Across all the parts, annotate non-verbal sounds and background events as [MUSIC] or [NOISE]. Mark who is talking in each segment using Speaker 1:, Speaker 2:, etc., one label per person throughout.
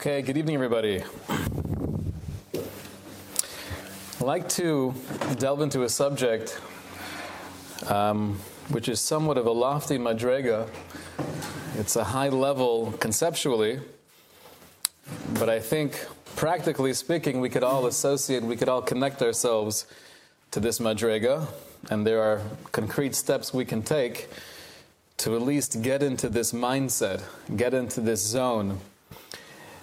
Speaker 1: Okay, good evening, everybody. I'd like to delve into a subject um, which is somewhat of a lofty madrega. It's a high level conceptually, but I think practically speaking, we could all associate, we could all connect ourselves to this madrega, and there are concrete steps we can take to at least get into this mindset, get into this zone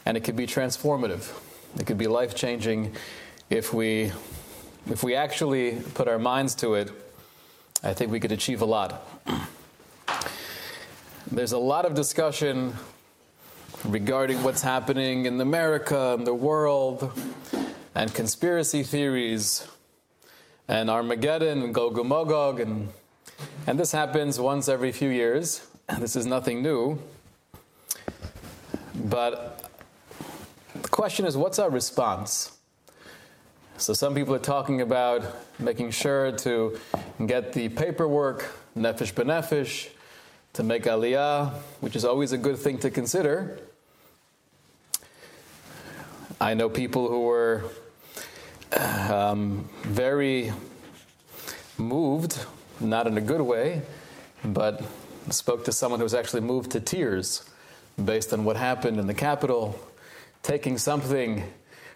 Speaker 1: and it could be transformative. It could be life changing if we if we actually put our minds to it. I think we could achieve a lot. There's a lot of discussion regarding what's happening in America and the world, and conspiracy theories, and Armageddon, and Gog and Magog, and and this happens once every few years. This is nothing new. But question is, what's our response? So some people are talking about making sure to get the paperwork, nefesh benefesh, to make aliyah, which is always a good thing to consider. I know people who were um, very moved, not in a good way, but spoke to someone who was actually moved to tears based on what happened in the Capitol taking something,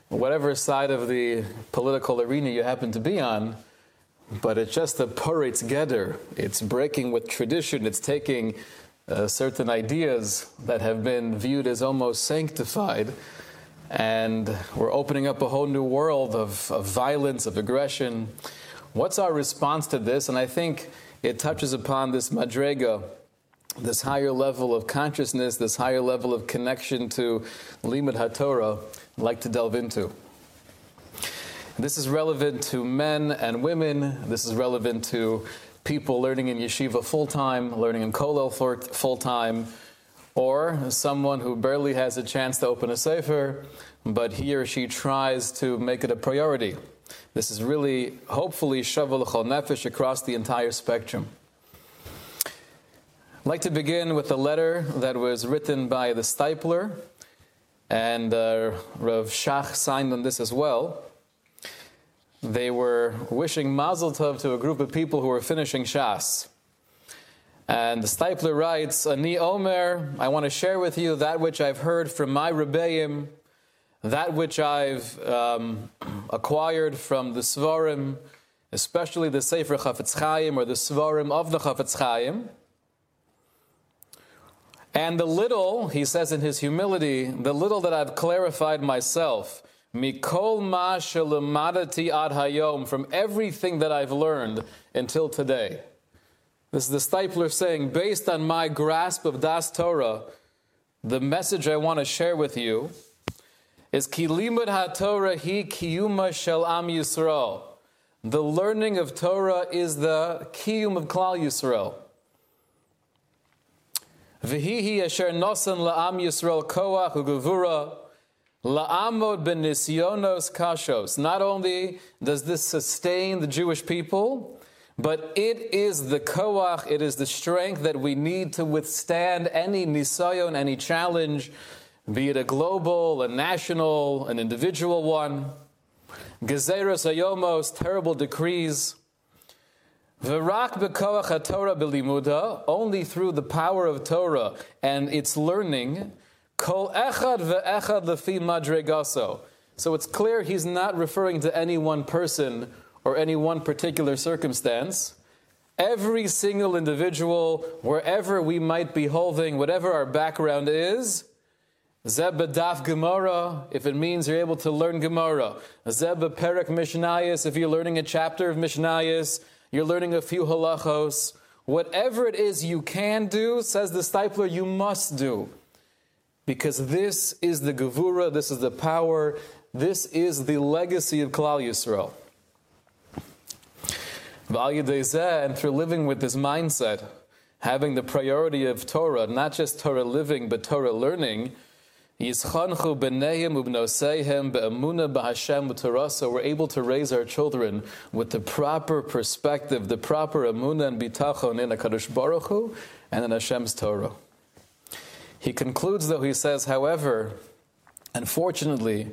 Speaker 1: whatever side of the political arena you happen to be on, but it's just a puritz geder. It's breaking with tradition. It's taking uh, certain ideas that have been viewed as almost sanctified, and we're opening up a whole new world of, of violence, of aggression. What's our response to this? And I think it touches upon this madrega this higher level of consciousness, this higher level of connection to Limud HaTorah, I'd like to delve into. This is relevant to men and women. This is relevant to people learning in yeshiva full time, learning in kollel full time, or someone who barely has a chance to open a sefer, but he or she tries to make it a priority. This is really, hopefully, shavuot nefesh across the entire spectrum. I'd like to begin with a letter that was written by the Steipler, and uh, Rav Shach signed on this as well. They were wishing Mazel Tov to a group of people who were finishing Shas. And the Steipler writes, Ani Omer, I want to share with you that which I've heard from my Rebbeim, that which I've um, acquired from the Svarim, especially the Sefer Chafetz Chaim or the Svarim of the Chafetz Chaim. And the little, he says in his humility, the little that I've clarified myself, mikol ma shelamadati ad hayom, from everything that I've learned until today. This is the Steipler saying, based on my grasp of Das Torah, the message I want to share with you is kilimud haTorah hi kiyuma shel am Yisrael. The learning of Torah is the kiyum of Klal Yisrael. V'hihi asher nosan la'am Yisrael koach u'gevura la'amod benisyonos kashos. Not only does this sustain the Jewish people, but it is the koach, it is the strength that we need to withstand any nisayon, any challenge, be it a global, a national, an individual one. Gezeros ayomos, terrible decrees. V'rak b'koach Torah b'limuda, only through the power of Torah and its learning, kol echad ve'echad lefi madregaso. So it's clear he's not referring to any one person or any one particular circumstance. Every single individual, wherever we might be holding, whatever our background is, Zeb daf Gemara, if it means you're able to learn Gemara. Zeb perek Mishnayis, if you're learning a chapter of Mishnayis you're learning a few halachos. Whatever it is you can do, says the Steipler, you must do. Because this is the Gevura, this is the power, this is the legacy of Klal Yisrael. And through living with this mindset, having the priority of Torah, not just Torah living, but Torah learning, Yischanchu b'neim ubnoseihem be'amuna b'Hashem So we're able to raise our children with the proper perspective, the proper amuna and bitachon in HaKadosh Baruch Hu and in Hashem's Torah. He concludes, though, he says, however, Unfortunately,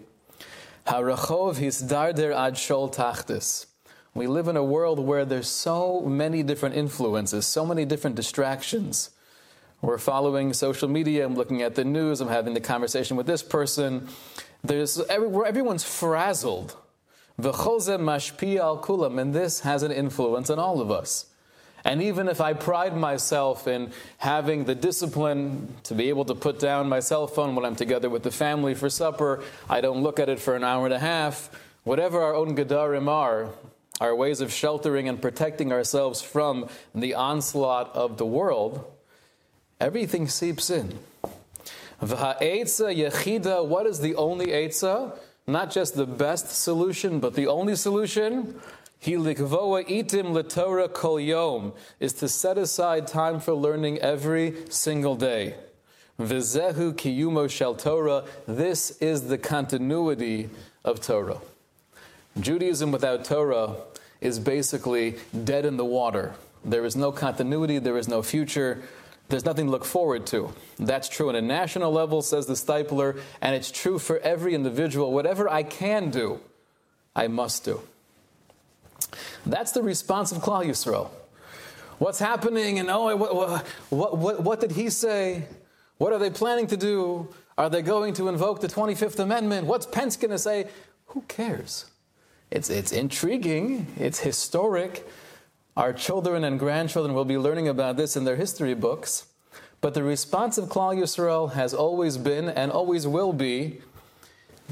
Speaker 1: harachov hisdarder ad shol tachtis. We live in a world where there's so many different influences, so many different distractions. We're following social media, I'm looking at the news, I'm having the conversation with this person. There's everyone's frazzled. V'choze mashpi al kulam, and this has an influence on all of us. And even if I pride myself in having the discipline to be able to put down my cell phone when I'm together with the family for supper, I don't look at it for an hour and a half. Whatever our own gedarim are, our ways of sheltering and protecting ourselves from the onslaught of the world, everything seeps in. V'ha'etza yechida, what is the only etza? Not just the best solution, but the only solution? Hilikvoa itim letorah kol yom is to set aside time for learning every single day. Vizehu kiyumo shel Torah. This is the continuity of Torah. Judaism without Torah is basically dead in the water. There is no continuity, there is no future, there's nothing to look forward to. That's true on a national level, says the Steipler, and it's true for every individual. Whatever I can do, I must do. That's the response of Klal Yisrael. What's happening? And oh, what, what, what, what did he say? What are they planning to do? Are they going to invoke the 25th Amendment? What's Pence going to say? Who cares? It's, it's intriguing, it's historic. Our children and grandchildren will be learning about this in their history books. But the response of Klal Yisrael has always been and always will be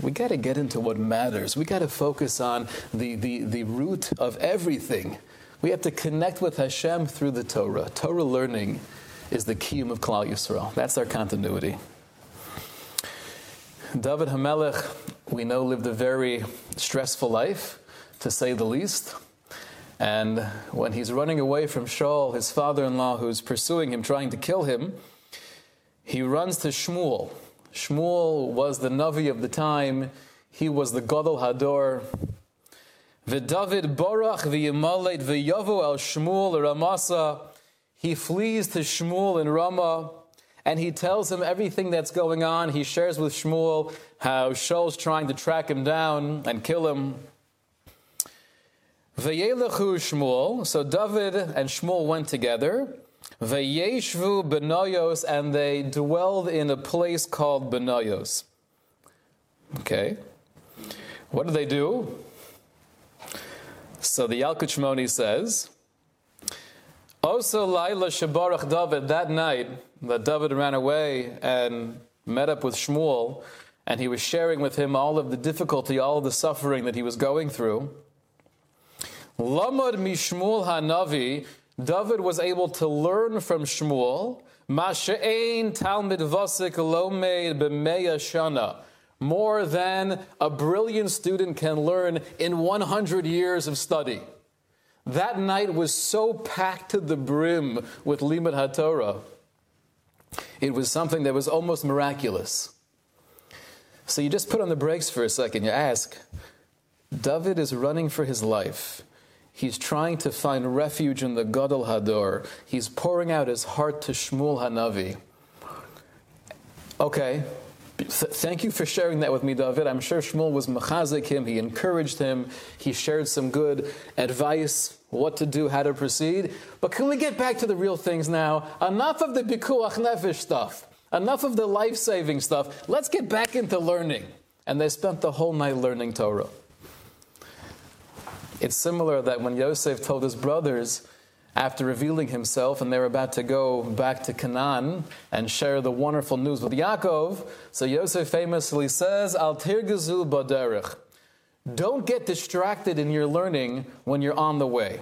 Speaker 1: we got to get into what matters. We got to focus on the, the, the root of everything. We have to connect with Hashem through the Torah. Torah learning is the kiyum of Klal Yisrael. That's our continuity. David Hamelech, we know, lived a very stressful life, to say the least. And when he's running away from Shaul, his father in law, who's pursuing him, trying to kill him, he runs to Shmuel. Shmuel was the Navi of the time, he was the Gadol Hador. V'David Borach v'Yimalet v'Yavu el Shmuel Ramasa. He flees to Shmuel in Ramah and he tells him everything that's going on. He shares with Shmuel how Shaul's trying to track him down and kill him. Vayelechu Shmuel. So David and Shmuel went together. Vayeshvu Benoyos, and they dwelled in a place called Benoyos. Okay. What do they do? So the Yalkut says, also Laila Shabarach David, that night that David ran away and met up with Shmuel, and he was sharing with him all of the difficulty, all of the suffering that he was going through. Lamad Mishmuel Hanavi, David was able to learn from Shmuel, Masha'ain Talmud Vasik Lomeid B'meya Shana, more than a brilliant student can learn in 100 years of study. That night was so packed to the brim with Limud HaTorah. It was something that was almost miraculous. So you just put on the brakes for a second. You ask, David is running for his life. He's trying to find refuge in the Gadol Hador. He's pouring out his heart to Shmuel Hanavi. Okay, thank you for sharing that with me, David. I'm sure Shmuel was machazik him. He encouraged him. He shared some good advice, what to do, how to proceed. But can we get back to the real things now? Enough of the pikuach nefesh stuff. Enough of the life-saving stuff. Let's get back into learning. And they spent the whole night learning Torah. It's similar that when Yosef told his brothers, after revealing himself and they're about to go back to Canaan and share the wonderful news with Yaakov. So Yosef famously says, Al tirgazu baderich. Don't get distracted in your learning when you're on the way.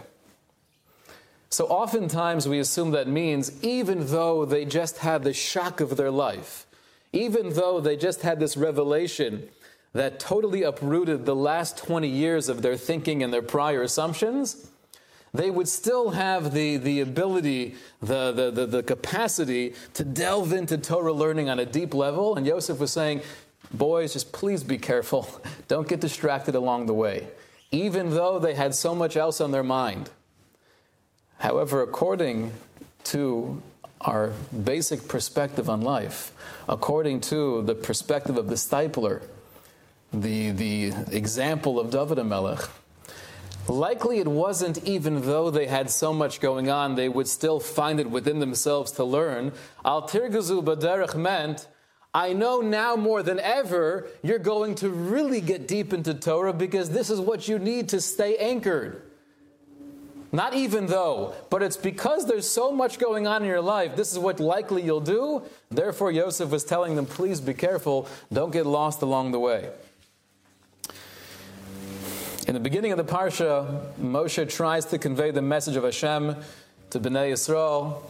Speaker 1: So oftentimes we assume that means even though they just had the shock of their life, even though they just had this revelation that totally uprooted the last 20 years of their thinking and their prior assumptions, they would still have the, the ability, the, the, the, the capacity to delve into Torah learning on a deep level. And Yosef was saying, Boys, just please be careful. [LAUGHS] Don't get distracted along the way, even though they had so much else on their mind. However, according to our basic perspective on life, according to the perspective of the Steipler, the, the example of David Melech, likely it wasn't even though they had so much going on, they would still find it within themselves to learn. Al tirgazu baderech meant, I know now more than ever you're going to really get deep into Torah because this is what you need to stay anchored. Not even though, but it's because there's so much going on in your life. This is what likely you'll do. Therefore, Yosef was telling them, please be careful, don't get lost along the way. In the beginning of the Parsha, Moshe tries to convey the message of Hashem to Bnei Yisrael.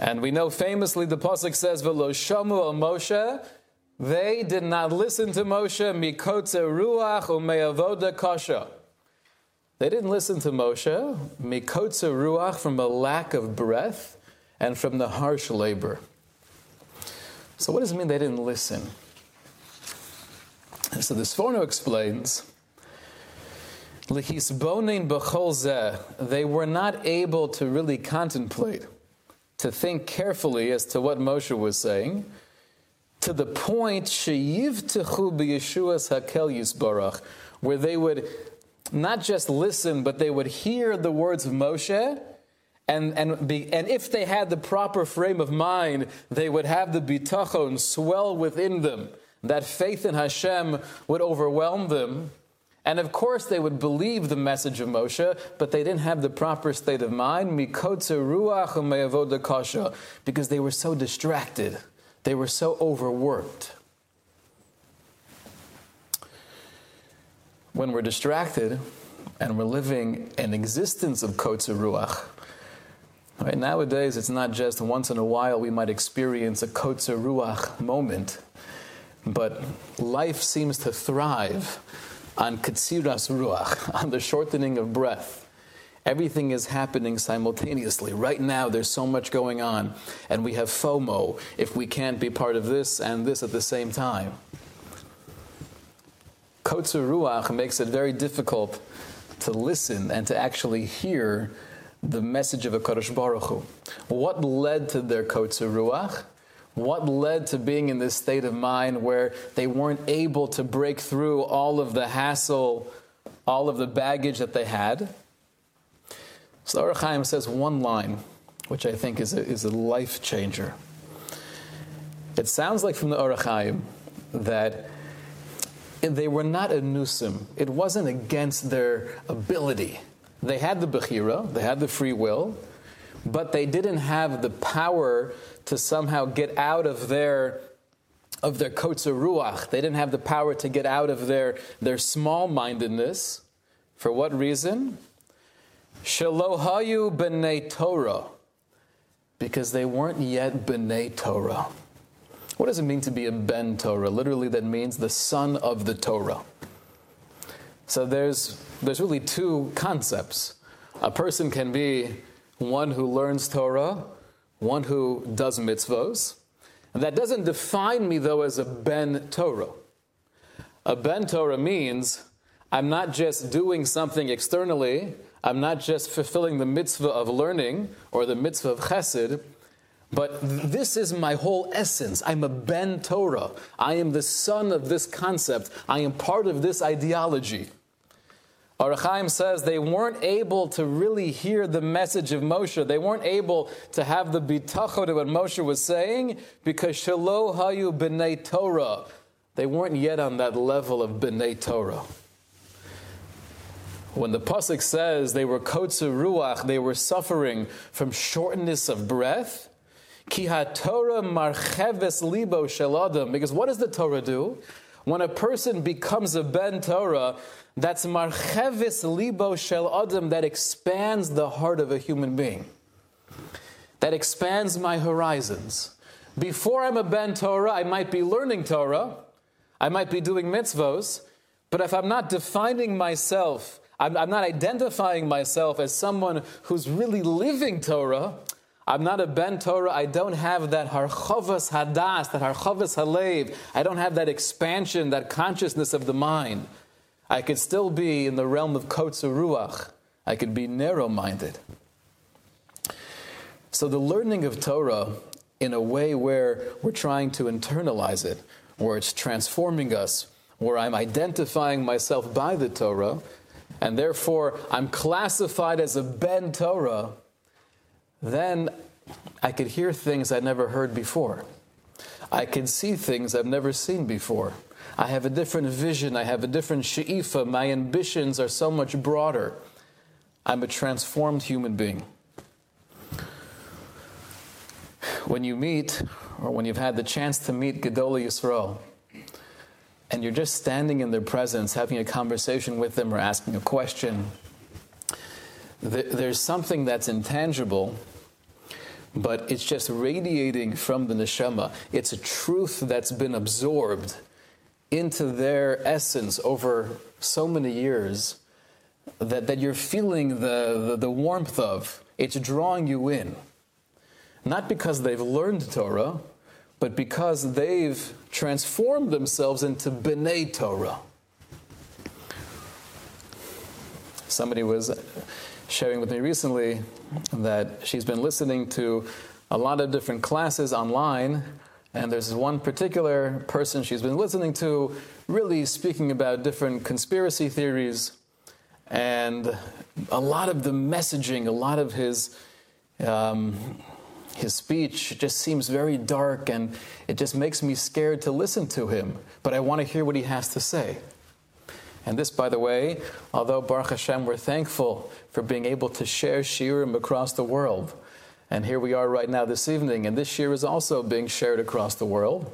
Speaker 1: And we know famously the Pasuk says, V'lo shamu al Moshe, they did not listen to Moshe, mikotze ruach u'me'avoda kasha. They didn't listen to Moshe, mikotza ruach, from a lack of breath and from the harsh labor. So, what does it mean they didn't listen? So, the Sforno explains they were not able to really contemplate, to think carefully as to what Moshe was saying, to the point sheyiv techu biYeshuas hakelus barach, where they would not just listen, but they would hear the words of Moshe. And, and, be, and if they had the proper frame of mind, they would have the bitachon swell within them. That faith in Hashem would overwhelm them. And of course, they would believe the message of Moshe, but they didn't have the proper state of mind, ruach because they were so distracted. They were so overworked. when we're distracted and we're living an existence of kotzer ruach, right? Nowadays, it's not just once in a while we might experience a kotzer ruach moment, but life seems to thrive on katsiras ruach, [LAUGHS] on the shortening of breath. Everything is happening simultaneously. Right now, there's so much going on, and we have FOMO if we can't be part of this and this at the same time. Kotzer Ruach makes it very difficult to listen and to actually hear the message of a Kadosh Baruch Hu. What led to their Kotzer Ruach? What led to being in this state of mind where they weren't able to break through all of the hassle, all of the baggage that they had? So Ohr HaChaim says one line, which I think is a, is a life changer. It sounds like from the Ohr HaChaim that they were not a nusim. It wasn't against their ability. They had the bechira, they had the free will, but they didn't have the power to somehow get out of their of their kotzer ruach. They didn't have the power to get out of their their small mindedness. For what reason? Shalohayu b'nei Torah, because they weren't yet b'nei Torah. What does it mean to be a Ben Torah? Literally, that means the son of the Torah. So there's, there's really two concepts. A person can be one who learns Torah, one who does mitzvos. And that doesn't define me, though, as a Ben Torah. A Ben Torah means I'm not just doing something externally, I'm not just fulfilling the mitzvah of learning or the mitzvah of chesed, but this is my whole essence. I'm a Ben Torah. I am the son of this concept. I am part of this ideology. Ohr HaChaim says they weren't able to really hear the message of Moshe. They weren't able to have the bitachon of what Moshe was saying because shelo hayu b'nei Torah. They weren't yet on that level of b'nei Torah. When the pasuk says they were kotzer ruach, they were suffering from shortness of breath. Ki Torah marcheves libo sheladam. Because what does the Torah do? When a person becomes a ben Torah, that's marcheves libo shel adam that expands the heart of a human being. That expands my horizons. Before I'm a ben Torah, I might be learning Torah, I might be doing mitzvos, but if I'm not defining myself, I'm, I'm not identifying myself as someone who's really living Torah, I'm not a Ben Torah. I don't have that harchavas hadas, that harchavas halev. I don't have that expansion, that consciousness of the mind. I could still be in the realm of kotzer ruach. I could be narrow minded. So the learning of Torah in a way where we're trying to internalize it, where it's transforming us, where I'm identifying myself by the Torah, and therefore I'm classified as a Ben Torah, then I could hear things I'd never heard before. I can see things I've never seen before. I have a different vision. I have a different she'ifa. My ambitions are so much broader. I'm a transformed human being. When you meet, or when you've had the chance to meet Gedolei Yisrael, and you're just standing in their presence, having a conversation with them or asking a question, there's something that's intangible but it's just radiating from the neshama. It's a truth that's been absorbed into their essence over so many years that, that you're feeling the, the, the warmth of. It's drawing you in. Not because they've learned Torah, but because they've transformed themselves into B'nai Torah. Somebody was sharing with me recently that she's been listening to a lot of different classes online, and there's one particular person she's been listening to really speaking about different conspiracy theories, and a lot of the messaging, a lot of his. Um, his speech just seems very dark and it just makes me scared to listen to him, but I want to hear what he has to say. And this, by the way, although Baruch Hashem, we're thankful for being able to share Shiurim across the world. And here we are right now this evening, and this year is also being shared across the world.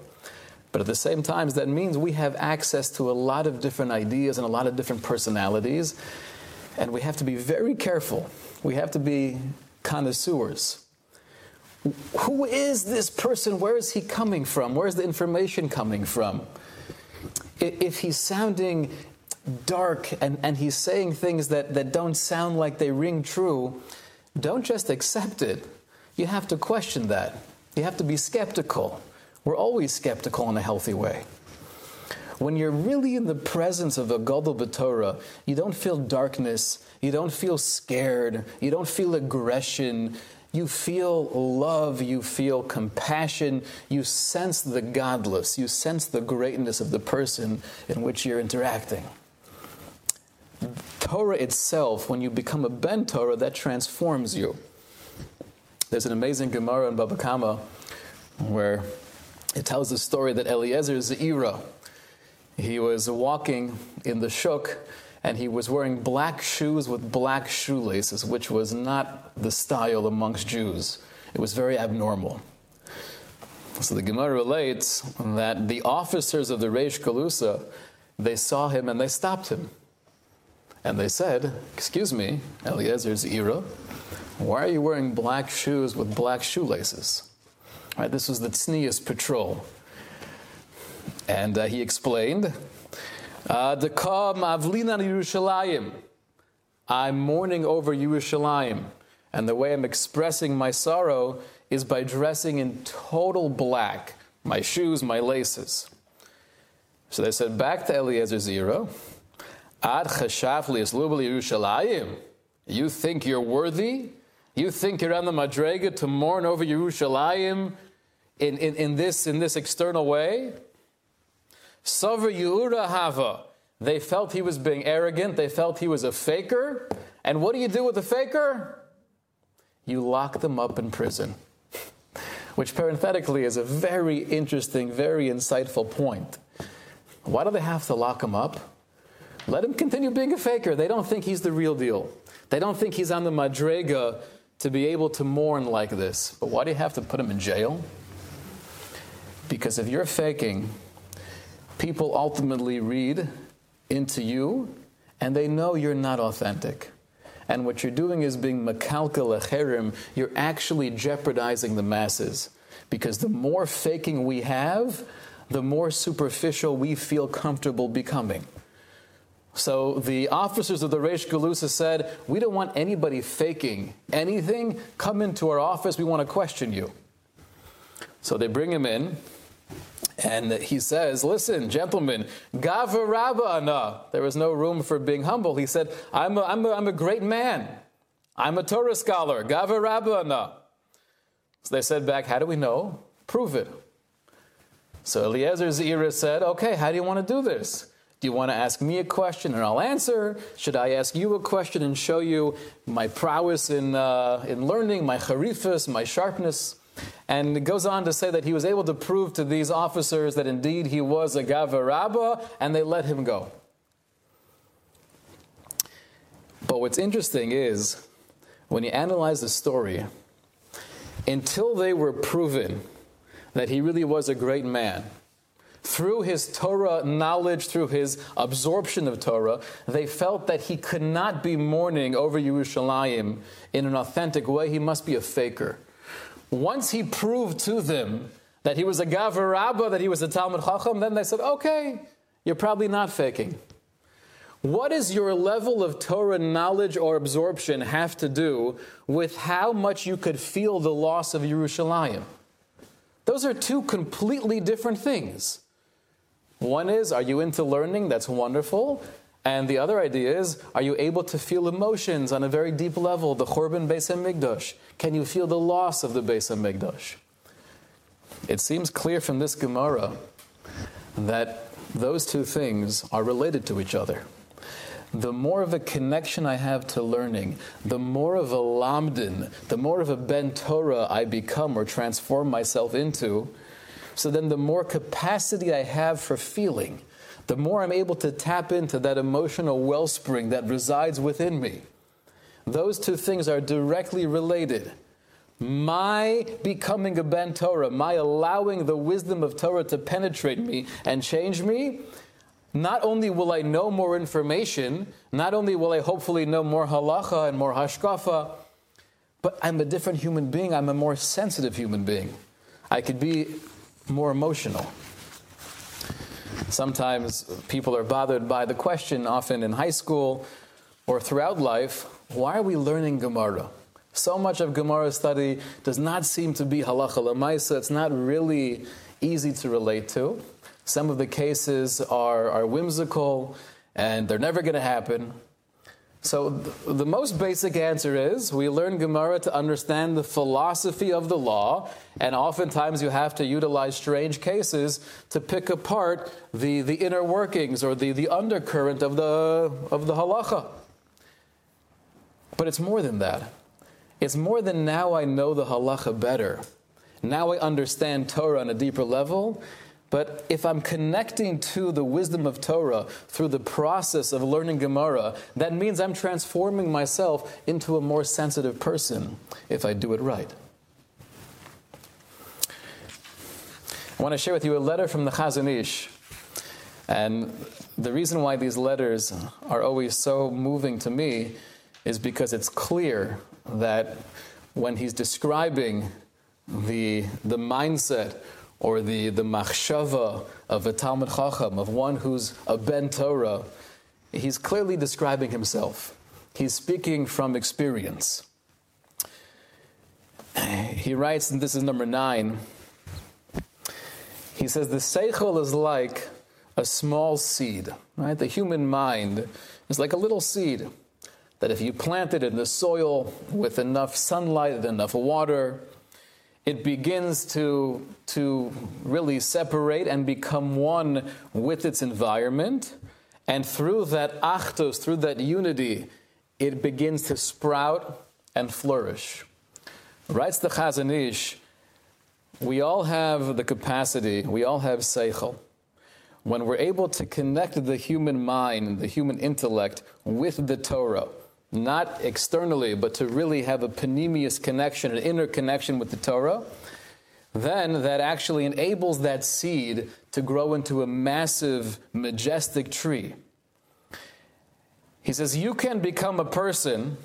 Speaker 1: But at the same time, that means we have access to a lot of different ideas and a lot of different personalities. And we have to be very careful. We have to be connoisseurs. Who is this person? Where is he coming from? Where's the information coming from? If he's sounding dark and, and he's saying things that, that don't sound like they ring true, don't just accept it. You have to question that. You have to be skeptical. We're always skeptical in a healthy way. When you're really in the presence of a Gadol B'Torah, you don't feel darkness, you don't feel scared, you don't feel aggression, you feel love, you feel compassion, you sense the gadlus, you sense the greatness of the person in which you're interacting. Torah itself, when you become a Ben Torah, that transforms you. There's an amazing Gemara in Baba Kama where it tells the story that Eliezer Zeira, he was walking in the shuk and he was wearing black shoes with black shoelaces, which was not the style amongst Jews. It was very abnormal. So the Gemara relates that the officers of the Reish Galusa, they saw him and they stopped him. And they said, Excuse me, Eliezer's era, why are you wearing black shoes with black shoelaces? Right, this was the Tznius patrol. And uh, he explained, uh, Yerushalayim. I'm mourning over Yerushalayim. And the way I'm expressing my sorrow is by dressing in total black my shoes, my laces. So they said, back to Eliezer Zeira. Ad Yerushalayim. You think you're worthy? You think you're on the Madrega to mourn over Yerushalayim in, in, in, this, in this external way? Savar Yehuda Hava. They felt he was being arrogant. They felt he was a faker. And what do you do with a faker? You lock them up in prison. [LAUGHS] Which parenthetically is a very interesting, very insightful point. Why do they have to lock him up? Let him continue being a faker. They don't think he's the real deal. They don't think he's on the madrega to be able to mourn like this. But why do you have to put him in jail? Because if you're faking, people ultimately read into you and they know you're not authentic. And what you're doing is being makalka lecherim, you're actually jeopardizing the masses. Because the more faking we have, the more superficial we feel comfortable becoming. So the officers of the Reish Galusa said, We don't want anybody faking anything. Come into our office. We want to question you. So they bring him in, and he says, Listen, gentlemen, Gavarabana. There no room for being humble. He said, I'm a, I'm a, I'm a great man. I'm a Torah scholar. Gavarabana. So they said back, How do we know? Prove it. So Eliezer Zeira said, Okay, how do you want to do this? Do you want to ask me a question and I'll answer? Should I ask you a question and show you my prowess in, uh, in learning, my charifus, my sharpness? And it goes on to say that he was able to prove to these officers that indeed he was a Gavarabba, and they let him go. But what's interesting is when you analyze the story, until they were proven that he really was a great man, through his Torah knowledge, through his absorption of Torah, they felt that he could not be mourning over Yerushalayim in an authentic way. He must be a faker. Once he proved to them that he was a Gavar Rabba, that he was a Talmud Chacham, then they said, okay, you're probably not faking. What does your level of Torah knowledge or absorption have to do with how much you could feel the loss of Yerushalayim? Those are two completely different things. One is, are you into learning? That's wonderful. And the other idea is, are you able to feel emotions on a very deep level? The Churban Beis HaMikdash. Can you feel the loss of the Beis HaMikdash? It seems clear from this Gemara that those two things are related to each other. The more of a connection I have to learning, the more of a lamdin, the more of a ben Torah I become or transform myself into, so then the more capacity I have for feeling, the more I'm able to tap into that emotional wellspring that resides within me. Those two things are directly related. My becoming a Ben Torah, my allowing the wisdom of Torah to penetrate me and change me, not only will I know more information, not only will I hopefully know more halacha and more hashkafa, but I'm a different human being. I'm a more sensitive human being. I could be more emotional. Sometimes people are bothered by the question, often in high school or throughout life, why are we learning Gemara? So much of Gemara study does not seem to be halacha lemaisa. It's not really easy to relate to. Some of the cases are, are whimsical and they're never going to happen. So, the most basic answer is we learn Gemara to understand the philosophy of the law, and oftentimes you have to utilize strange cases to pick apart the, the inner workings or the, the undercurrent of the, of the halacha. But it's more than that. It's more than now I know the halacha better. Now I understand Torah on a deeper level. But if I'm connecting to the wisdom of Torah through the process of learning Gemara, that means I'm transforming myself into a more sensitive person if I do it right. I want to share with you a letter from the Chazon Ish. And the reason why these letters are always so moving to me is because it's clear that when he's describing the, the mindset or the, the machshava of a Talmud Chacham, of one who's a Ben Torah, he's clearly describing himself. He's speaking from experience. He writes, and this is number nine, he says, The Seichel is like a small seed, right? The human mind is like a little seed that if you plant it in the soil with enough sunlight, and enough water, it begins to, to really separate and become one with its environment. And through that achtos, through that unity, it begins to sprout and flourish. Writes the Chazon Ish, we all have the capacity, we all have seichel. When we're able to connect the human mind, the human intellect with the Torah, not externally, but to really have a panemius connection, an inner connection with the Torah, then that actually enables that seed to grow into a massive, majestic tree. He says, You can become a person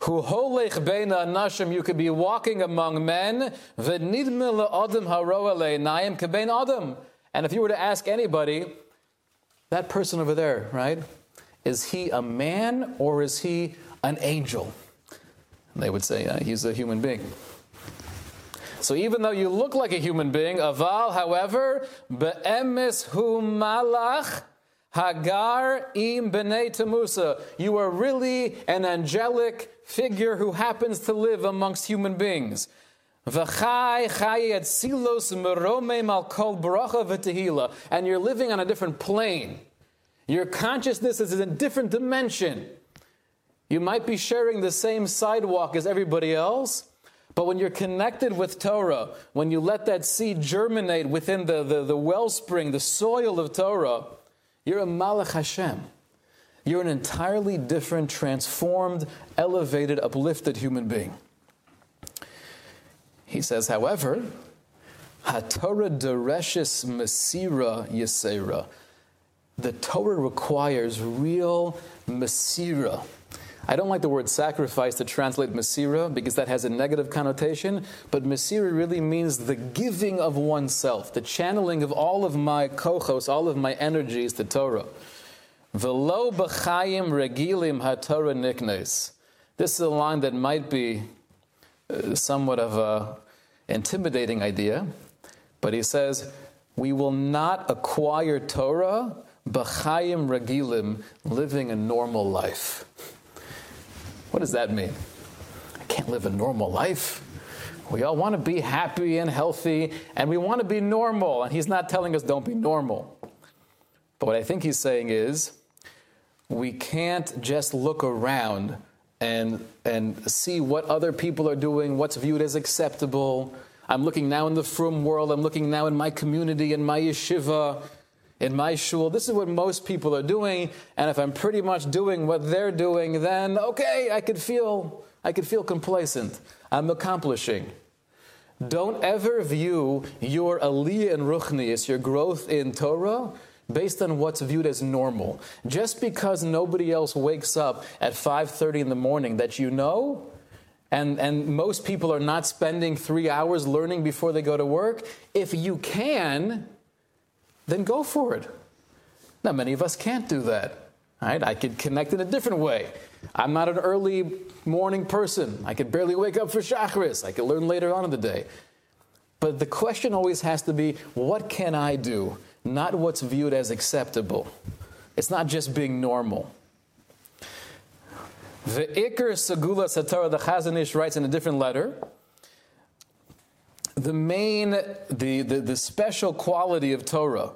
Speaker 1: who holech beina nashim, you could be walking among men, v'nidme le'adam haroa le'nayim kebein adam. And if you were to ask anybody, that person over there, right? Is he a man or is he an angel? They would say uh, he's a human being. So even though you look like a human being, aval, however, be'emes hu malach hagar im b'nei temusa. You are really an angelic figure who happens to live amongst human beings. And you're living on a different plane. Your consciousness is in a different dimension. You might be sharing the same sidewalk as everybody else, but when you're connected with Torah, when you let that seed germinate within the, the, the wellspring, the soil of Torah, you're a Malach Hashem. You're an entirely different, transformed, elevated, uplifted human being. He says, however, HaTorah Dereshis Mesira Yisera. The Torah requires real Masira. I don't like the word sacrifice to translate Masira because that has a negative connotation, but Masira really means the giving of oneself, the channeling of all of my kochos, all of my energies to Torah. Velo b'chayim regilim haTorah niknes. This is a line that might be uh, somewhat of a intimidating idea, but he says, we will not acquire Torah b'chayim regilim, living a normal life. What does that mean? I can't live a normal life. We all want to be happy and healthy, and we want to be normal. And he's not telling us don't be normal. But what I think he's saying is we can't just look around and, and see what other people are doing, what's viewed as acceptable. I'm looking now in the frum world, I'm looking now in my community, in my yeshiva, in my shul. This is what most people are doing, and if I'm pretty much doing what they're doing, then okay, I could feel I could feel complacent. I'm accomplishing. Don't ever view your aliyah in ruchnius, your growth in Torah, based on what's viewed as normal. Just because nobody else wakes up at 5:30 in the morning that you know, and, and most people are not spending three hours learning before they go to work, if you can, then go for it. Now, many of us can't do that. Right? I could connect in a different way. I'm not an early morning person. I could barely wake up for Shacharis. I could learn later on in the day. But the question always has to be what can I do? Not what's viewed as acceptable. It's not just being normal. The Iker Segula Satara, the Chazon Ish writes in a different letter the main, the, the, the special quality of Torah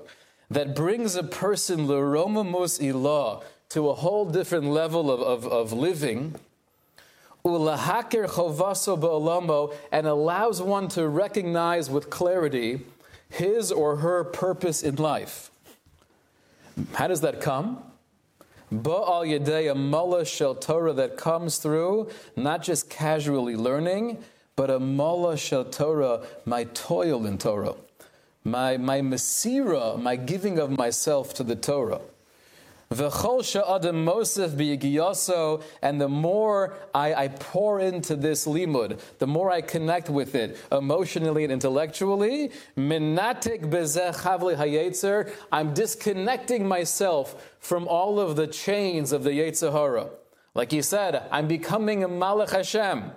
Speaker 1: that brings a person l'romamus ilah to a whole different level of, of, of living, ulahaker chovaso be'olamo, and allows one to recognize with clarity his or her purpose in life. How does that come? Ba'al yedei a mullah shel Torah that comes through not just casually learning, but a mullah shel Torah, my toil in Torah, my, my mesira, my giving of myself to the Torah. And the more I, I, pour into this limud, the more I connect with it emotionally and intellectually, I'm disconnecting myself from all of the chains of the Yetzer Hara. Like he said, I'm becoming a Malach Hashem.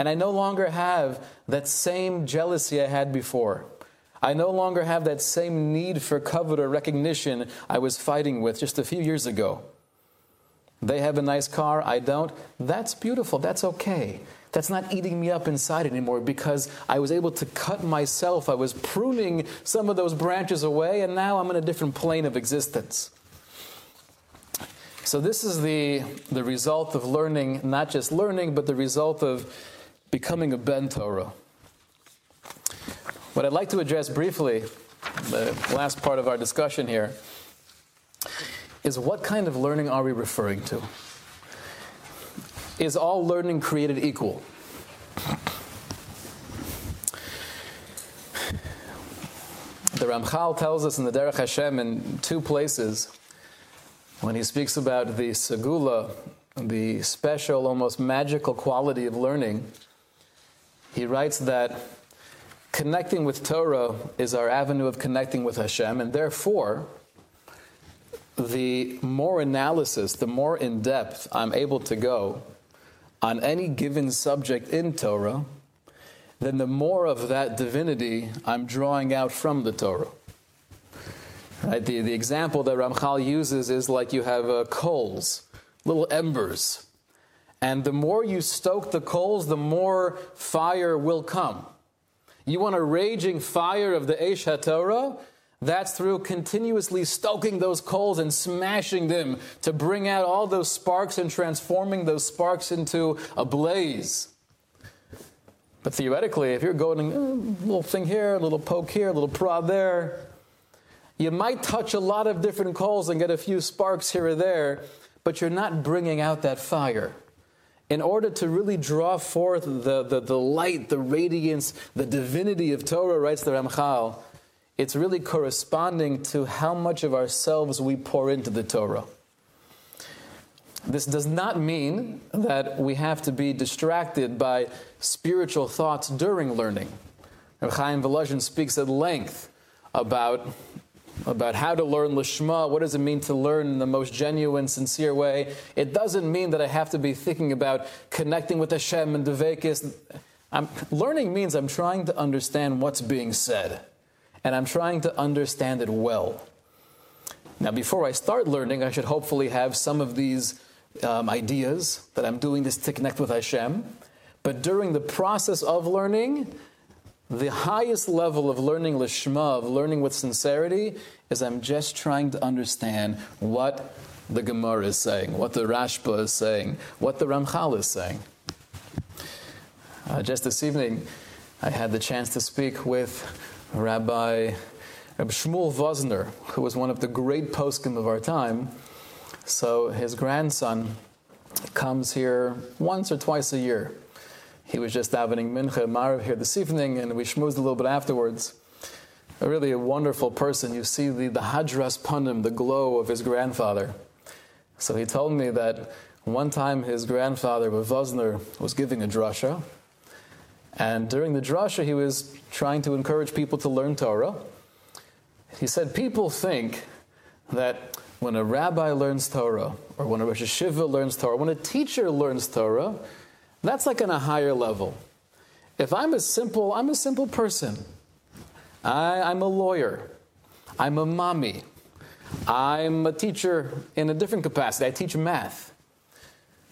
Speaker 1: And I no longer have that same jealousy I had before. I no longer have that same need for covet or recognition I was fighting with just a few years ago. They have a nice car, I don't. That's beautiful, that's okay. That's not eating me up inside anymore because I was able to cut myself. I was pruning some of those branches away, and now I'm in a different plane of existence. So, this is the, the result of learning, not just learning, but the result of becoming a Ben Torah. What I'd like to address briefly, the last part of our discussion here, is what kind of learning are we referring to? Is all learning created equal? The Ramchal tells us in the Derech Hashem in two places when he speaks about the segula, the special, almost magical quality of learning he writes that connecting with Torah is our avenue of connecting with Hashem, and therefore, the more analysis, the more in depth I'm able to go on any given subject in Torah, then the more of that divinity I'm drawing out from the Torah. Right? The, the example that Ramchal uses is like you have uh, coals, little embers And the more you stoke the coals, the more fire will come. You want a raging fire of the Eish HaTorah? That's through continuously stoking those coals and smashing them to bring out all those sparks and transforming those sparks into a blaze. But theoretically, if you're going a uh, little thing here, a little poke here, a little prod there, you might touch a lot of different coals and get a few sparks here or there, but you're not bringing out that fire. In order to really draw forth the, the, the light, the radiance, the divinity of Torah, writes the Ramchal, it's really corresponding to how much of ourselves we pour into the Torah. This does not mean that we have to be distracted by spiritual thoughts during learning. Chaim Volozhin speaks at length about, about how to learn Lishma, what does it mean to learn in the most genuine, sincere way. It doesn't mean that I have to be thinking about connecting with Hashem and Devekis. I'm, learning means I'm trying to understand what's being said and I'm trying to understand it well. Now, before I start learning, I should hopefully have some of these um, ideas that I'm doing this to connect with Hashem. But during the process of learning, the highest level of learning lishma, of learning with sincerity, is I'm just trying to understand what the Gemara is saying, what the Rashba is saying, what the Ramchal is saying. Uh, just this evening, I had the chance to speak with Rabbi, Rabbi Shmuel Vosner, who was one of the great poskim of our time. So his grandson comes here once or twice a year. He was just davening Mincha Maariv here this evening, and we schmoozed a little bit afterwards. A really a wonderful person. You see the, the Hadras Panim, the glow of his grandfather. So he told me that one time his grandfather, Vosner, was giving a drasha, and during the drasha, he was trying to encourage people to learn Torah. He said, People think that when a rabbi learns Torah, or when a Rosh Yeshiva learns Torah, when a teacher learns Torah, that's like on a higher level. If I'm a simple, I'm a simple person. I, I'm a lawyer. I'm a mommy. I'm a teacher in a different capacity. I teach math.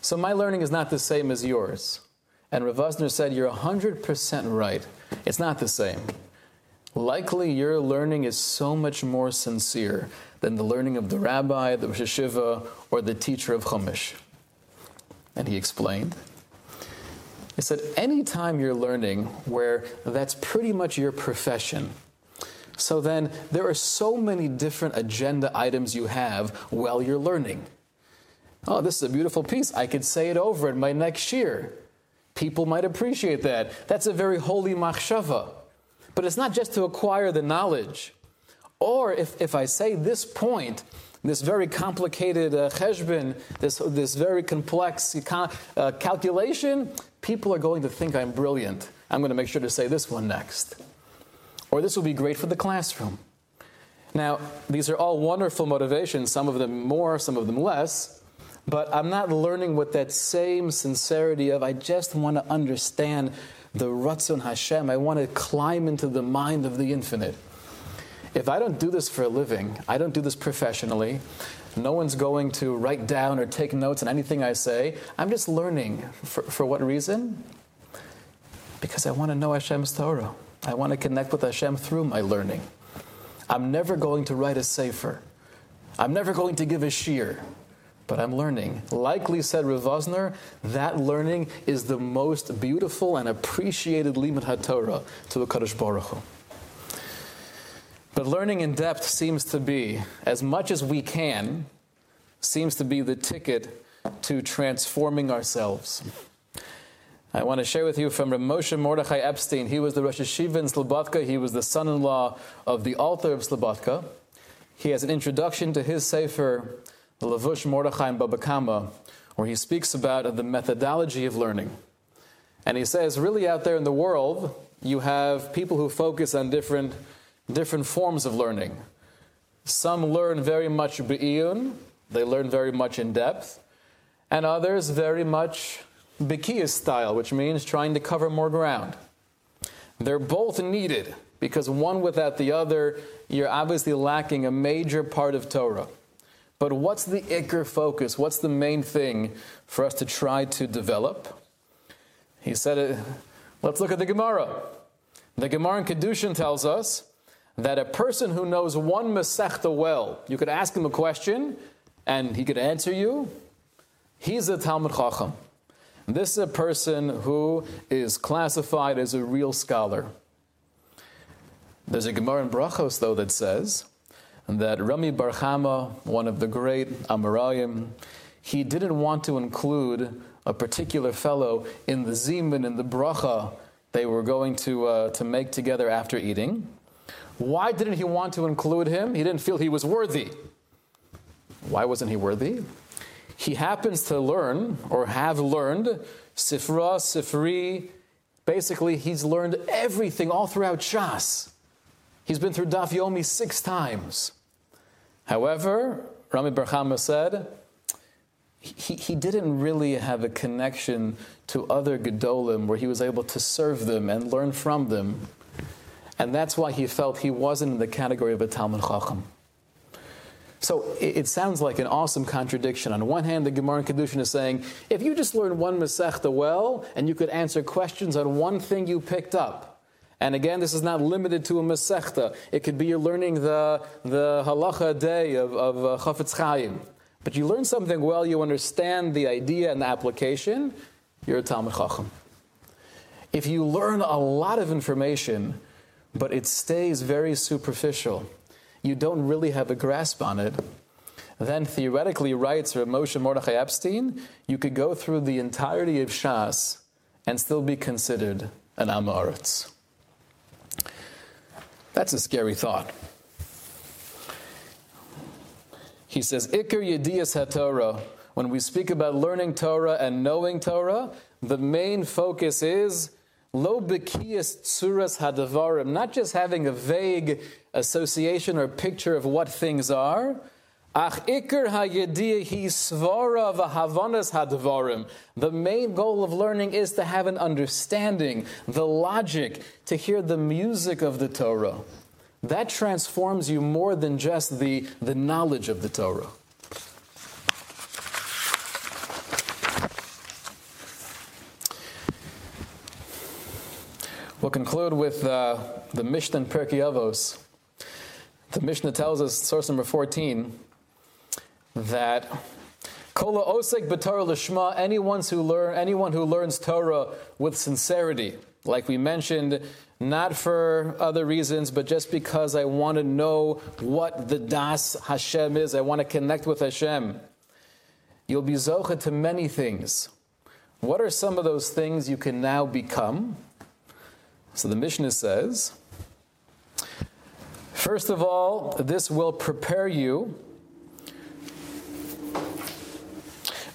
Speaker 1: So my learning is not the same as yours. And Rav Vosner said, You're 100% right. It's not the same. Likely your learning is so much more sincere than the learning of the rabbi, the Rosh Yeshiva, or the teacher of Chumash. And he explained. He said, anytime you're learning where that's pretty much your profession, so then there are so many different agenda items you have while you're learning. Oh, this is a beautiful piece. I could say it over in my next year people might appreciate that. That's a very holy machshava. But it's not just to acquire the knowledge. Or if, if I say this point, this very complicated uh, cheshbon, this, this very complex uh, calculation, people are going to think I'm brilliant. I'm going to make sure to say this one next. Or this will be great for the classroom. Now, these are all wonderful motivations, some of them more, some of them less but I'm not learning with that same sincerity of I just want to understand the Ratzon Hashem. I want to climb into the mind of the infinite. If I don't do this for a living, I don't do this professionally, no one's going to write down or take notes on anything I say. I'm just learning. For, for what reason? Because I want to know Hashem's Torah. I want to connect with Hashem through my learning. I'm never going to write a sefer. I'm never going to give a shiur but I'm learning. Likely said Rav Vosner, that learning is the most beautiful and appreciated limud haTorah to the Kadosh Baruch Hu. But learning in depth seems to be, as much as we can, seems to be the ticket to transforming ourselves. I want to share with you from Moshe Mordechai Epstein. He was the Rosh Yeshiva in Slobodka. He was the son-in-law of the Alter of Slobodka. He has an introduction to his Sefer the Levush Mordechai and Baba Kama, where he speaks about the methodology of learning. And he says, really out there in the world, you have people who focus on different, different forms of learning. Some learn very much be'iyun, they learn very much in depth, and others very much Bekiyas style, which means trying to cover more ground. They're both needed because one without the other, you're obviously lacking a major part of Torah. But what's the ikr focus? What's the main thing for us to try to develop? He said, let's look at the Gemara. The Gemara in Kedushin tells us that a person who knows one Masechta well, you could ask him a question and he could answer you, he's a Talmud Chacham. This is a person who is classified as a real scholar. There's a Gemara in Brachos, though, that says that Rami Bar Chama, one of the great Amoraim, he didn't want to include a particular fellow in the zimun, in the bracha they were going to, uh, to make together after eating. Why didn't he want to include him? He didn't feel he was worthy. Why wasn't he worthy? He happens to learn, or have learned, Sifra, Sifri. Basically, he's learned everything all throughout Shas. He's been through Daf Yomi six times. However, Rami Bar Chama said, he, he didn't really have a connection to other Gedolim where he was able to serve them and learn from them. And that's why he felt he wasn't in the category of a Talmud Chacham. So it, sounds like an awesome contradiction. On one hand, the Gemara in Kedushin is saying, if you just learn one Masechta well, and you could answer questions on one thing you picked up, and again, this is not limited to a Masechta. It could be you're learning the, the halacha day of, of uh, Chafetz Chaim. But you learn something well, you understand the idea and the application, you're a Talmud Chacham. If you learn a lot of information, but it stays very superficial, you don't really have a grasp on it, then theoretically, writes Moshe Mordechai Epstein, you could go through the entirety of Shas and still be considered an Amoritz. That's a scary thought. He says, Iker Yediyas HaTorah. When we speak about learning Torah and knowing Torah, the main focus is lo bekiyas tsuras hadavarim, not just having a vague association or picture of what things are. Ach ikar hayediyah hi svara hadavarim. The main goal of learning is to have an understanding, the logic, to hear the music of the Torah that transforms you more than just the, the knowledge of the Torah. We'll conclude with uh, the Mishnah in Pirkei Avos. The Mishnah tells us, source number 14, that Kola osek b'Torah lishma, anyone who learn, anyone who learns Torah with sincerity, like we mentioned, not for other reasons, but just because I want to know what the Das Hashem is. I want to connect with Hashem. You'll be zocha to many things. What are some of those things you can now become? So the Mishnah says, first of all, this will prepare you.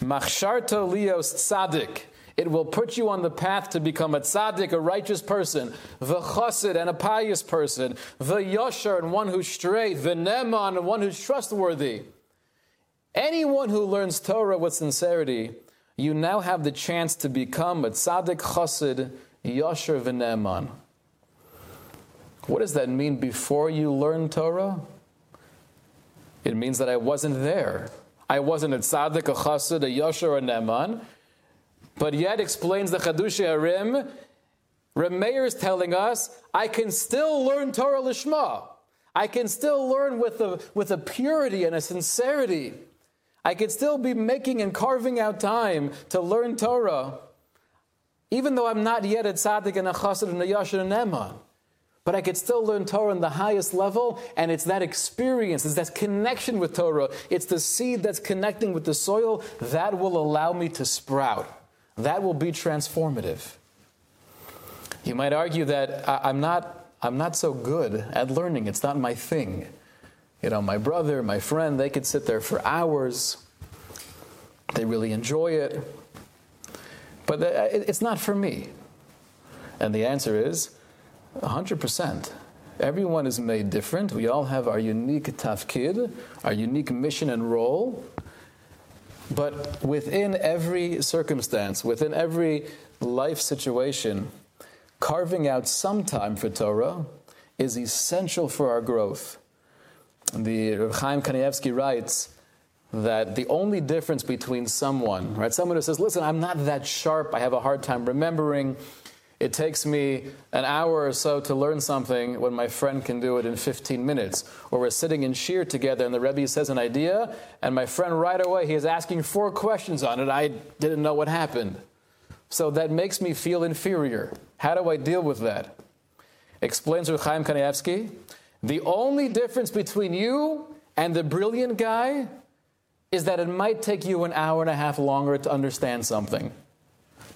Speaker 1: Machsharta lios tzadik it will put you on the path to become a tzaddik, a righteous person, the chassid, and a pious person, the yashar, and one who's straight, the neman, and one who's trustworthy. Anyone who learns Torah with sincerity, you now have the chance to become a tzaddik, chassid, yashar, v'neman. What does that mean before you learn Torah? It means that I wasn't there. I wasn't a tzaddik, a chassid, a yashar, a neman. But yet explains the Chiddushei HaRim, Remeir is telling us, I can still learn Torah Lishma. I can still learn with a, with a purity and a sincerity. I can still be making and carving out time to learn Torah, even though I'm not yet at Tzaddik and a Chassid and a Yashar and Eman. But I could still learn Torah on the highest level, and it's that experience, it's that connection with Torah, it's the seed that's connecting with the soil that will allow me to sprout that will be transformative. You might argue that I'm not, I'm not so good at learning, it's not my thing. You know, my brother, my friend, they could sit there for hours, they really enjoy it, but uh, it's not for me. And the answer is 100%. Everyone is made different. We all have our unique tafkid, our unique mission and role. But within every circumstance, within every life situation, carving out some time for Torah is essential for our growth. The Chaim Kanievsky writes that the only difference between someone, right, someone who says, listen, I'm not that sharp, I have a hard time remembering, it takes me an hour or so to learn something when my friend can do it in 15 minutes. Or we're sitting in shiur together and the Rebbe says an idea, and my friend right away, he is asking four questions on it. I didn't know what happened. So that makes me feel inferior. How do I deal with that? Explains Reb Chaim Kanievsky, the only difference between you and the brilliant guy is that it might take you an hour and a half longer to understand something.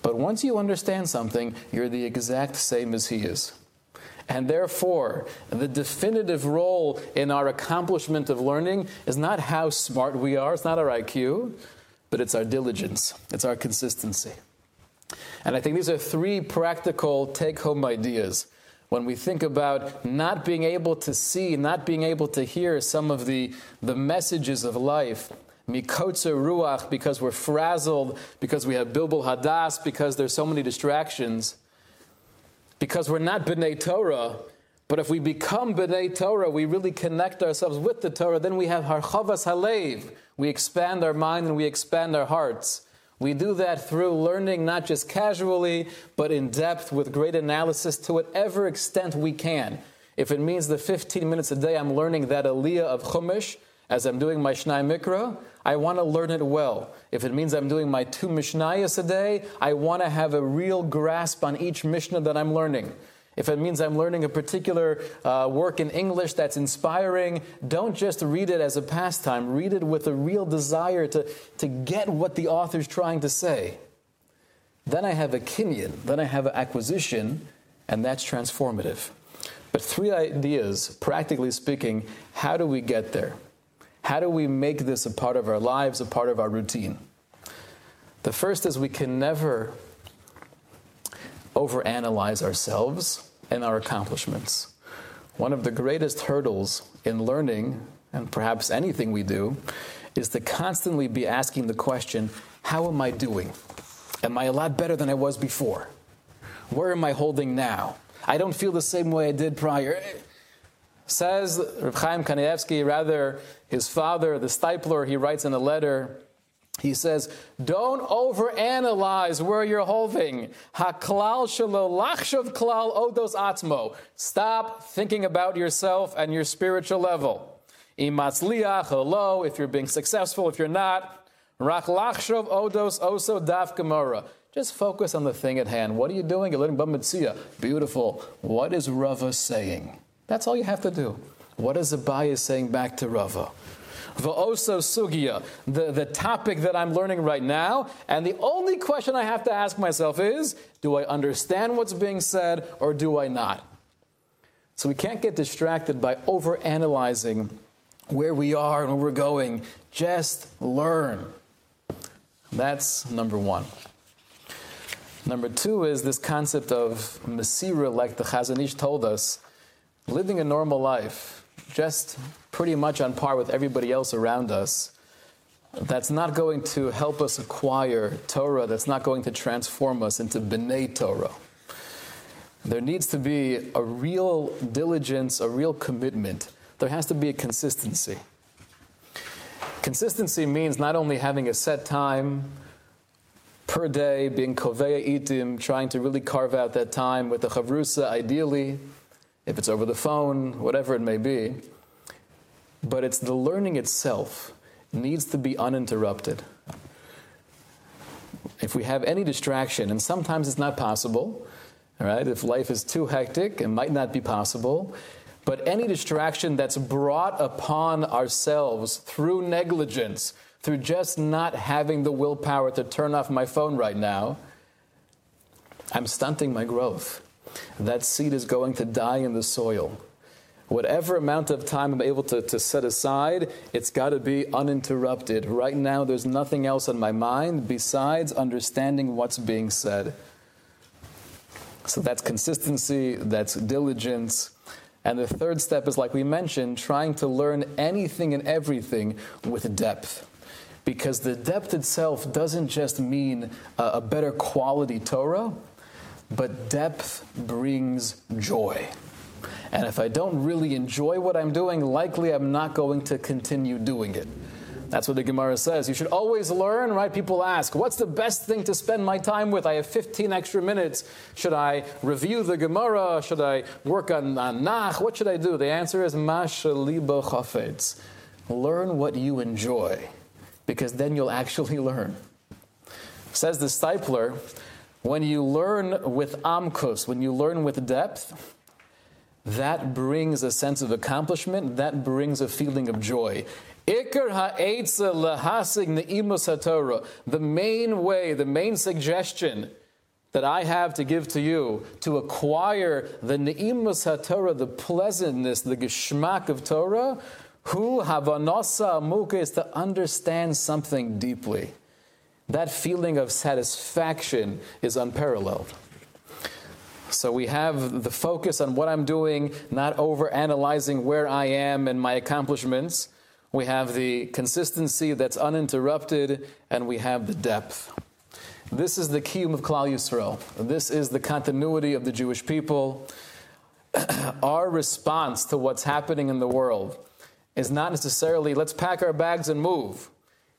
Speaker 1: But once you understand something, you're the exact same as he is. And therefore, the definitive role in our accomplishment of learning is not how smart we are, it's not our IQ, but it's our diligence, it's our consistency. And I think these are three practical take home ideas when we think about not being able to see, not being able to hear some of the, the messages of life mikotzer ruach, because we're frazzled, because we have bilbul hadas, because there's so many distractions, because we're not b'nai Torah. But if we become b'nai Torah, we really connect ourselves with the Torah, then we have harchavas halev. We expand our mind and we expand our hearts. We do that through learning not just casually, but in depth with great analysis to whatever extent we can. If it means the 15 minutes a day I'm learning that aliyah of Chumash, as I'm doing my Shnai Mikra, I want to learn it well. If it means I'm doing my two Mishnayos a day, I want to have a real grasp on each Mishnah that I'm learning. If it means I'm learning a particular uh, work in English that's inspiring, don't just read it as a pastime. Read it with a real desire to, to get what the author's trying to say. Then I have a kinyan, then I have an acquisition, and that's transformative. But three ideas, practically speaking, how do we get there? How do we make this a part of our lives, a part of our routine? The first is we can never overanalyze ourselves and our accomplishments. One of the greatest hurdles in learning, and perhaps anything we do, is to constantly be asking the question how am I doing? Am I a lot better than I was before? Where am I holding now? I don't feel the same way I did prior. Says Reb Chaim Kanievsky, rather, his father, the Steipler, he writes in a letter, he says, don't overanalyze where you're holding. Stop thinking about yourself and your spiritual level. Hello, if you're being successful, if you're not. Oso daf. Just focus on the thing at hand. What are you doing? You're learning. Beautiful. What is Rava saying? That's all you have to do. What is Abaye saying back to Rava? Va'oso the, the topic that I'm learning right now, and the only question I have to ask myself is, do I understand what's being said or do I not? So we can't get distracted by overanalyzing where we are and where we're going. Just learn. That's number one. Number two is this concept of Masira, like the Chazon Ish told us, living a normal life, just pretty much on par with everybody else around us, that's not going to help us acquire Torah, that's not going to transform us into B'nai Torah. There needs to be a real diligence, a real commitment. There has to be a consistency. Consistency means not only having a set time per day, being koveya itim, trying to really carve out that time with the chavrusa, ideally, if it's over the phone, whatever it may be. But it's the learning itself needs to be uninterrupted. If we have any distraction, and sometimes it's not possible, all right, if life is too hectic, it might not be possible. But any distraction that's brought upon ourselves through negligence, through just not having the willpower to turn off my phone right now, I'm stunting my growth that seed is going to die in the soil. Whatever amount of time I'm able to, to set aside, it's got to be uninterrupted. Right now, there's nothing else on my mind besides understanding what's being said. So that's consistency, that's diligence. And the third step is, like we mentioned, trying to learn anything and everything with depth. Because the depth itself doesn't just mean a, a better quality Torah, but depth brings joy. And if I don't really enjoy what I'm doing, likely I'm not going to continue doing it. That's what the Gemara says. You should always learn, right? People ask, what's the best thing to spend my time with? I have 15 extra minutes. Should I review the Gemara? Should I work on, on Nach? What should I do? The answer is Masha Liba Chafetz. Learn what you enjoy, because then you'll actually learn. Says the Steipler, when you learn with amkus, when you learn with depth, that brings a sense of accomplishment, that brings a feeling of joy. Lahasig ne'imus haTorah. The main way, the main suggestion that I have to give to you to acquire the ne'imus haTorah, the pleasantness, the geschmack of Torah, who havanosa amuka is to understand something deeply. That feeling of satisfaction is unparalleled. So we have the focus on what I'm doing, not over analyzing where I am and my accomplishments. We have the consistency that's uninterrupted, and we have the depth. This is the kiyum of Klal Yisrael. This is the continuity of the Jewish people. [CLEARS THROAT] our response to what's happening in the world is not necessarily let's pack our bags and move.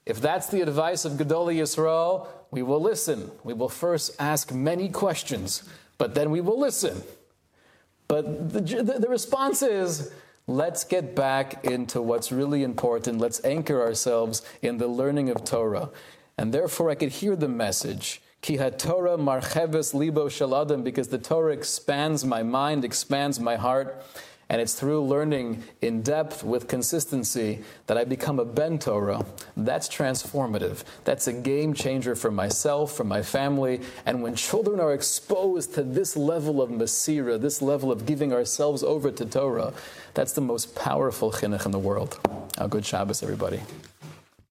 Speaker 1: If that's the advice of Gedolei Yisrael, we will listen. We will first ask many questions, but then we will listen. But the, the, the response is let's get back into what's really important. Let's anchor ourselves in the learning of Torah. And therefore, I could hear the message. Ki Torah marcheves libo shaladam, because the Torah expands my mind, expands my heart. And it's through learning in depth with consistency that I become a Ben Torah. That's transformative. That's a game changer for myself, for my family. And when children are exposed to this level of Masira, this level of giving ourselves over to Torah, that's the most powerful chinuch in the world. A good Shabbos, everybody.